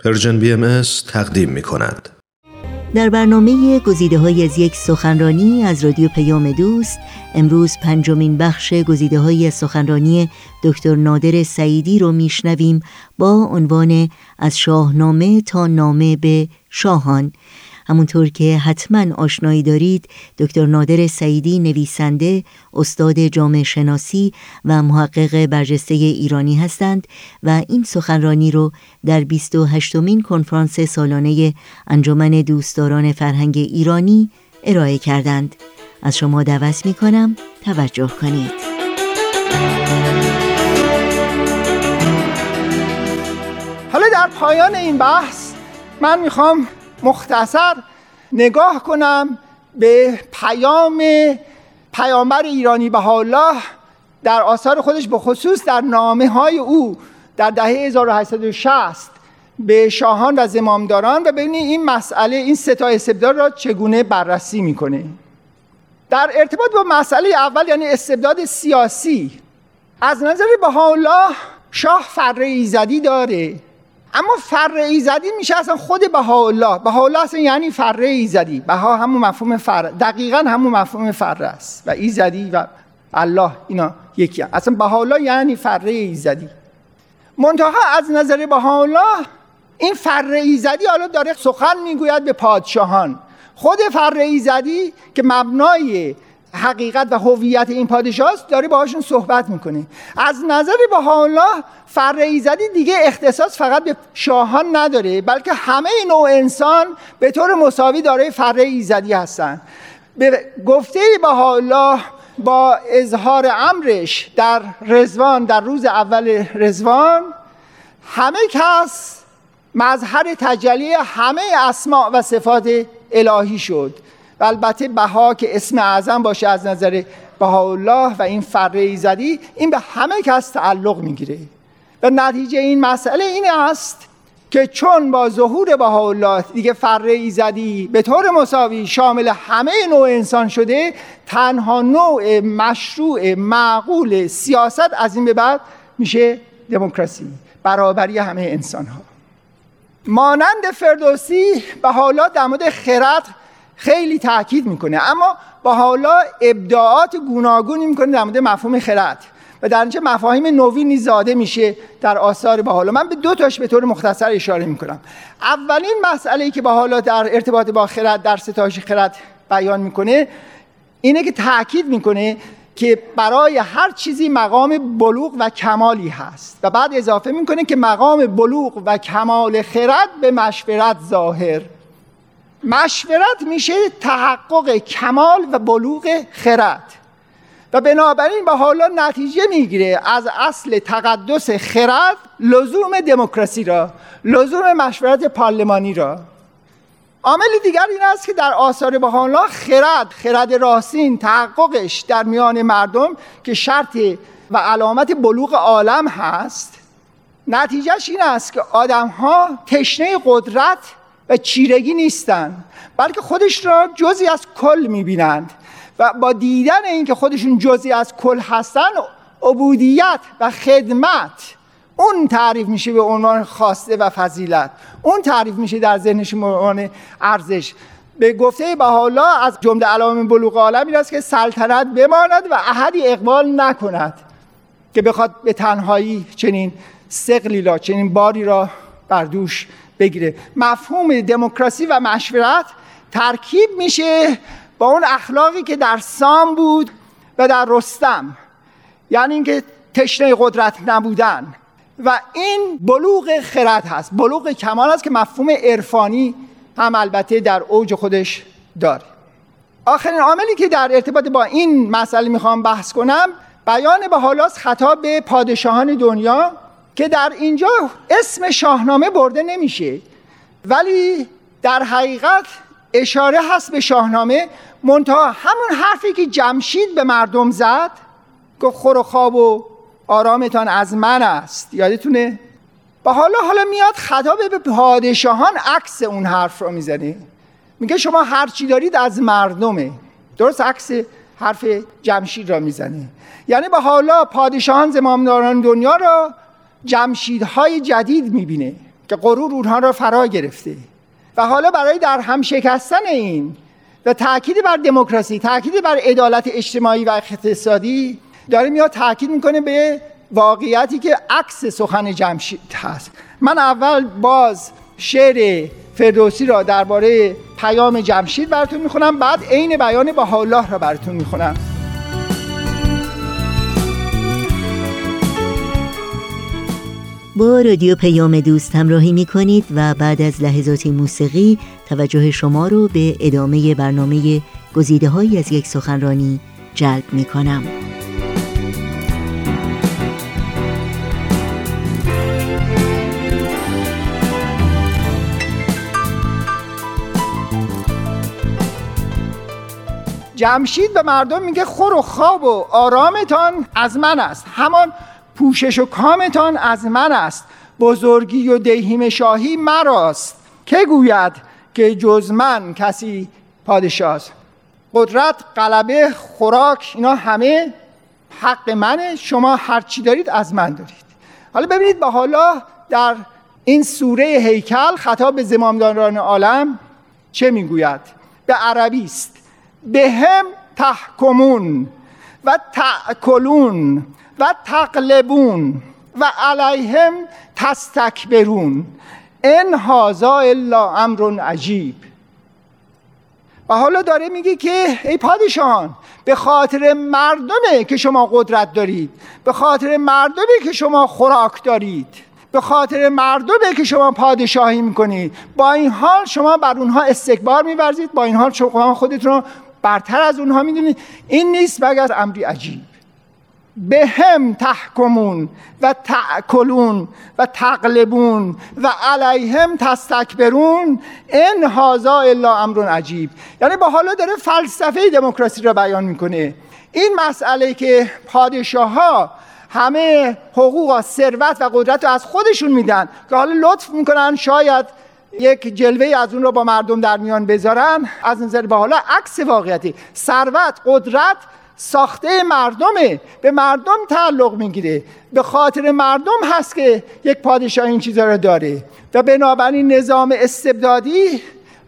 پرژن بی تقدیم می کند. در برنامه گزیده های از یک سخنرانی از رادیو پیام دوست امروز پنجمین بخش گزیده های سخنرانی دکتر نادر سعیدی رو میشنویم با عنوان از شاهنامه تا نامه به شاهان همونطور که حتما آشنایی دارید دکتر نادر سعیدی نویسنده استاد جامعه شناسی و محقق برجسته ایرانی هستند و این سخنرانی رو در 28 مین کنفرانس سالانه انجمن دوستداران فرهنگ ایرانی ارائه کردند. از شما دعوت می کنم توجه کنید. حالا در پایان این بحث من می‌خوام مختصر نگاه کنم به پیام پیامبر ایرانی به الله در آثار خودش به خصوص در نامه های او در دهه 1860 به شاهان و زمامداران و ببینید این مسئله این ستا استبداد را چگونه بررسی می‌کنه؟ در ارتباط با مسئله اول یعنی استبداد سیاسی از نظر بهاءالله شاه فره ایزدی داره. اما فر ایزدی میشه اصلا خود بهاءالله. بهاءالله اصلا یعنی فر ایزدی بها همون مفهوم فر دقیقا همون مفهوم فر است. و ایزدی و الله اینا یکی هم. اصلا بهاءالله یعنی فر ایزدی منتها از نظر بهاءالله این فر ایزدی حالا داره سخن می‌گوید به پادشاهان. خود فر ایزدی که مبنای حقیقت و هویت این پادشاه داره باهاشون صحبت می‌کنه از نظر بهاءالله فر ایزدی دیگه اختصاص فقط به شاهان نداره بلکه همه نوع انسان به طور مساوی داره فر ایزدی هستن. به گفته الله با اظهار امرش در رزوان در روز اول رزوان همه کس مظهر تجلی همه اسماع و صفات الهی شد. و البته بها که اسم اعظم باشه از نظر بهاءالله و این فره ایزدی این به همه کس تعلق می‌گیره. و نتیجه این مسئله این است که چون با ظهور بهاءالله دیگه فره ایزدی به طور مساوی شامل همه نوع انسان شده تنها نوع مشروع معقول سیاست از این به بعد میشه دموکراسی برابری همه انسان ها مانند فردوسی به حالا در مورد خرد خیلی تاکید می‌کنه. اما با حالا ابداعات گوناگونی می‌کنه در مورد مفهوم خرد. و در اینجا مفاهیم نوینی زاده میشه در آثار با حالا. من به دو تاش به طور مختصر اشاره می‌کنم. اولین مسئله ای که با حالا در ارتباط با خرد در ستایش خرد بیان می‌کنه اینه که تاکید می‌کنه که برای هر چیزی مقام بلوغ و کمالی هست. و بعد اضافه می‌کنه که مقام بلوغ و کمال خرد به مشورت ظاهر. مشورت میشه تحقق کمال و بلوغ خرد. و بنابراین به حالا نتیجه می‌گیره از اصل تقدس خرد لزوم دموکراسی را لزوم مشورت پارلمانی را. عامل دیگر این است که در آثار بهاءالله خرد خرد راستین تحققش در میان مردم که شرط و علامت بلوغ عالم هست. نتیجهش این است که آدم ها تشنه قدرت و چیرگی نیستند بلکه خودش را جزی از کل می‌بینند و با دیدن اینکه خودشون جزی از کل هستن عبودیت و خدمت اون تعریف میشه به عنوان خواسته و فضیلت. اون تعریف میشه در ذهنشون به عنوان ارزش. به گفته حالا از جمله علائم بلوغ عالم این است که سلطنت بماند و احدی اقبال نکند که بخواد به تنهایی چنین سقلی را چنین باری را بر دوش بگیره. مفهوم دموکراسی و مشورت ترکیب میشه با اون اخلاقی که در سام بود و در رستم. یعنی اینکه تشنه قدرت نبودن. و این بلوغ خرد هست. بلوغ کمال است که مفهوم عرفانی هم البته در اوج خودش داره. آخرین عاملی که در ارتباط با این مسئله می‌خوام بحث کنم بیان به حالاست خطاب به پادشاهان دنیا که در اینجا اسم شاهنامه برده نمیشه ولی در حقیقت اشاره هست به شاهنامه منتها همون حرفی که جمشید به مردم زد گفت خور و خواب و آرامتان از من است. یادتونه؟ و حالا حالا میاد خطاب به پادشاهان عکس اون حرف رو می‌زنه. میگه شما هر چی دارید از مردمه. درست عکس حرف جمشید را می‌زنه. یعنی به حالا پادشاهان زمامداران دنیا را جمشیدهای جدید می‌بینه که غرور اونها را فرا گرفته. و حالا برای در هم شکستن این و تأکید بر دموکراسی تأکید بر عدالت اجتماعی و اقتصادی داره میاد تاکید می‌کنه به واقعیتی که عکس سخن جمشید هست. من اول باز شعر فردوسی را درباره پیام جمشید براتون می‌خونم بعد عین بیان با الله را براتون می‌خونم. با رادیو پیام دوست همراهی می کنید و بعد از لحظاتی موسیقی توجه شما رو به ادامه برنامه گزیده های از یک سخنرانی جلب می کنم. جمشید به مردم میگه خور و خواب و آرامتان از من است همان پوشش و کامتان از من است. بزرگی و دیهیم شاهی مراست. که گوید که جز من کسی پادشاه قدرت قلبه خوراک اینا همه حق منه. شما هرچی دارید از من دارید. حالا ببینید با حالا در این سوره هیکل خطاب به زمامداران عالم چه می‌گوید؟ به عربی است. به هم تحکمون. و تأکلون و تقلبون و علیهم تستکبرون. ان هازا الا امر عجیب. و حالا داره میگه که ای پادشاهان به خاطر مردمه که شما قدرت دارید به خاطر مردمه که شما خوراک دارید به خاطر مردمه که شما پادشاهی می‌کنید. با این حال شما بر اونها استکبار میورزید با این حال شما خودتون رو برتر از اونها می‌دونید این نیست مگر امری عجیب. به هم تحکمون و تأکلون و تقلبون و علیهم تستکبرون این هازا الا امر عجیب. یعنی با حالا داره فلسفه دموکراسی را بیان می‌کنه. این مسئله که پادشاه ها همه حقوق ثروت و قدرت رو از خودشون میدن که حالا لطف می‌کنن شاید یک جلوه از اون رو با مردم در میان بذارن از نظر به حالا عکس واقعیتی. ثروت قدرت ساخته مردمه. به مردم تعلق می‌گیره. به خاطر مردم هست که یک پادشاه این چیزا رو داره. و بنابراین نظام استبدادی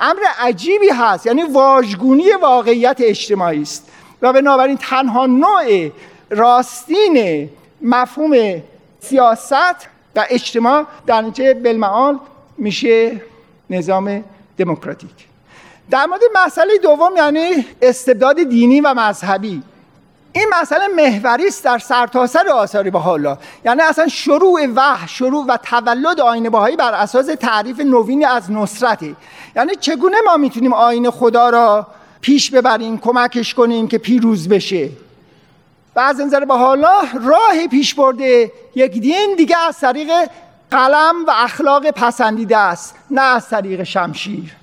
امر عجیبی هست. یعنی واژگونی واقعیت اجتماعی است. و بنابراین تنها نوع راستین مفهوم سیاست و اجتماع در نتیجه بالمعال میشه. نظام دموکراتیک. در مورد مسئله دوم یعنی استبداد دینی و مذهبی. این مسئله محوری است در سرتاسر آثار بهاءالله یعنی اصلا شروع وح شروع و تولد آین بهایی بر اساس تعریف نوین از نصرته. یعنی چگونه ما می‌تونیم آین خدا را پیش ببریم کمکش کنیم که پیروز بشه؟ و از نظر بهاءالله راه پیش برده یک دین دیگه از طریق قلم و اخلاق پسندیده است نه از طریق شمشیر.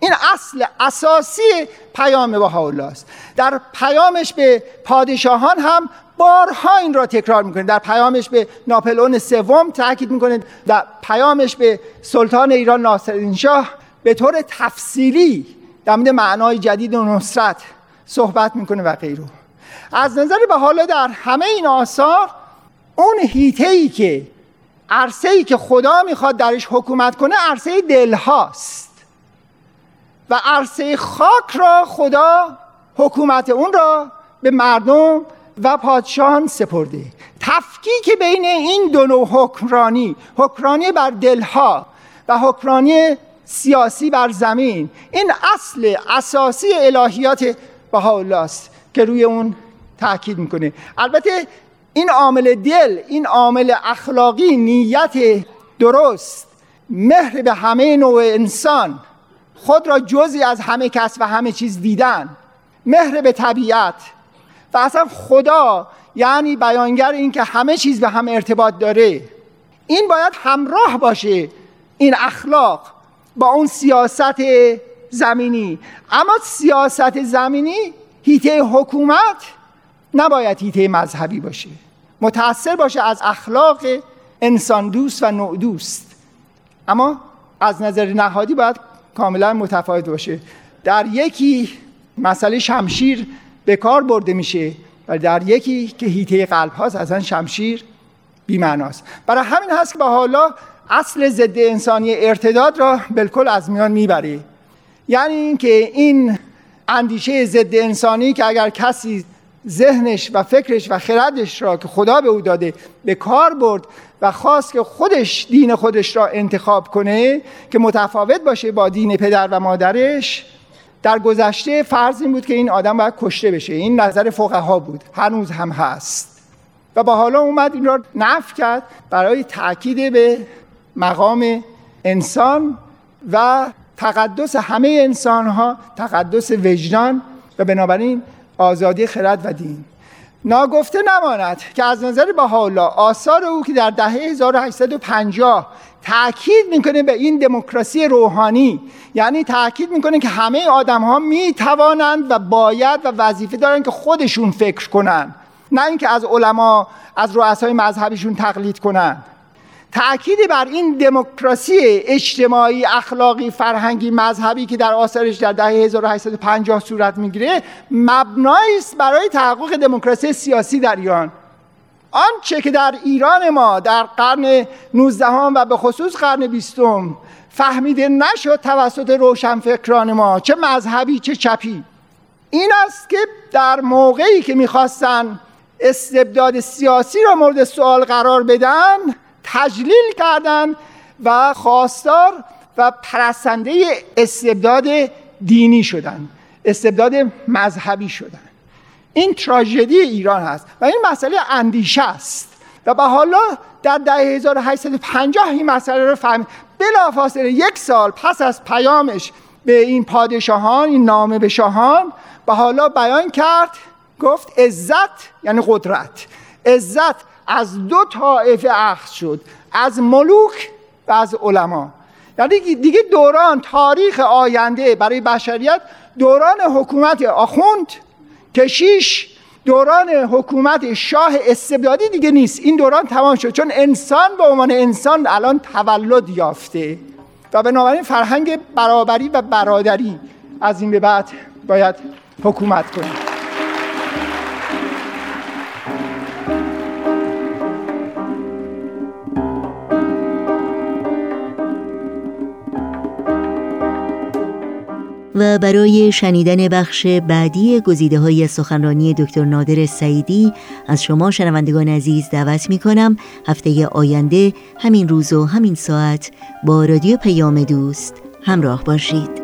این اصل اساسی پیام بهاءالله است. در پیامش به پادشاهان هم بارها این را تکرار می‌کنه در پیامش به ناپلئون سوم تاکید می‌کنه در پیامش به سلطان ایران ناصرالدین شاه به طور تفصیلی در مورد معنای جدید و نصرت صحبت می‌کنه و غیره. از نظر به حالا در همه این آثار اون هیته ای که عرصه ای که خدا می‌خواد درش حکومت کنه عرصه دل هاست و عرصه خاک را خدا حکومت اون را به مردم و پادشاهان سپرده. تفکیک بین این دو نوع حکمرانی حکمرانی بر دلها و حکمرانی سیاسی بر زمین این اصل اساسی الهیات بهاءالله است که روی اون تاکید می‌کنه. البته این عامل دل این عامل اخلاقی نیت درست. مهر به همه نوع انسان. خود را جزی از همه کس و همه چیز دیدن. مهر به طبیعت. و اصلا خدا یعنی بیانگر این که همه چیز به هم ارتباط داره. این باید همراه باشه این اخلاق با اون سیاست زمینی. اما سیاست زمینی هیته حکومت نباید هیته مذهبی باشه. متأثر باشه از اخلاق انسان دوست و نوع دوست. اما از نظر نهادی باید کاملا متفاوت باشه. در یکی مسئله شمشیر به کار برده میشه و در یکی که هیته قلب هاست اصلا شمشیر بیمعناست. برای همین هست که با حالا اصل ضد انسانی ارتداد را بالکل از میان می‌بره. یعنی اینکه این اندیشه ضد انسانی که اگر کسی ذهنش و فکرش و خردش را که خدا به او داده به کار برد و خواست که خودش دین خودش را انتخاب کنه که متفاوت باشه با دین پدر و مادرش. در گذشته فرض این بود که این آدم باید کشته بشه. این نظر فقها بود. هنوز هم هست. و با حالا اومد این را نف کرد برای تاکید به مقام انسان و تقدس همه انسان ها تقدس وجدان. و بنابراین آزادی خرد و دین. ناگفته نماند که از نظر حالا آثار او که در دهه 1850 تاکید می‌کنه به این دموکراسی روحانی یعنی تاکید می‌کنه که همه آدم ها می‌توانند و باید و وظیفه دارن که خودشون فکر کنن نه اینکه از علما از رؤسای مذهبیشون تقلید کنن. تأکید بر این دموکراسی اجتماعی اخلاقی فرهنگی مذهبی که در آثارش در دهه 1850 صورت می‌گیره مبنایی است برای تحقق دموکراسی سیاسی در ایران. آنچه که در ایران ما در قرن 19 و به خصوص قرن 20 فهمیده نشد توسط روشنفکران ما چه مذهبی چه چپی. این است که در موقعی که می‌خواستن استبداد سیاسی را مورد سوال قرار بدن تجلیل کردن و خواستار و پرستنده استبداد دینی شدن استبداد مذهبی شدن. این تراژدی ایران هست و این مسئله اندیشه است. و به حالا در دهه 1850 این مسئله رو فهمید بلافاصله یک سال پس از پیامش به این پادشاهان این نامه به شاهان به حالا بیان کرد گفت عزت یعنی قدرت. عزت از دو طایفه اخذ شد از ملوک و از علما. یعنی دیگه دوران تاریخ آینده برای بشریت دوران حکومت آخوند کشیش دوران حکومت شاه استبدادی دیگه نیست. این دوران تمام شد. چون انسان به عنوان انسان الان تولد یافته و بنابراین فرهنگ برابری و برادری از این به بعد باید حکومت کنیم و برای شنیدن بخش بعدی گزیده های سخنرانی دکتر نادر سعیدی از شما شنوندگان عزیز دعوت می کنم هفته آینده همین روز و همین ساعت با رادیو پیام دوست همراه باشید.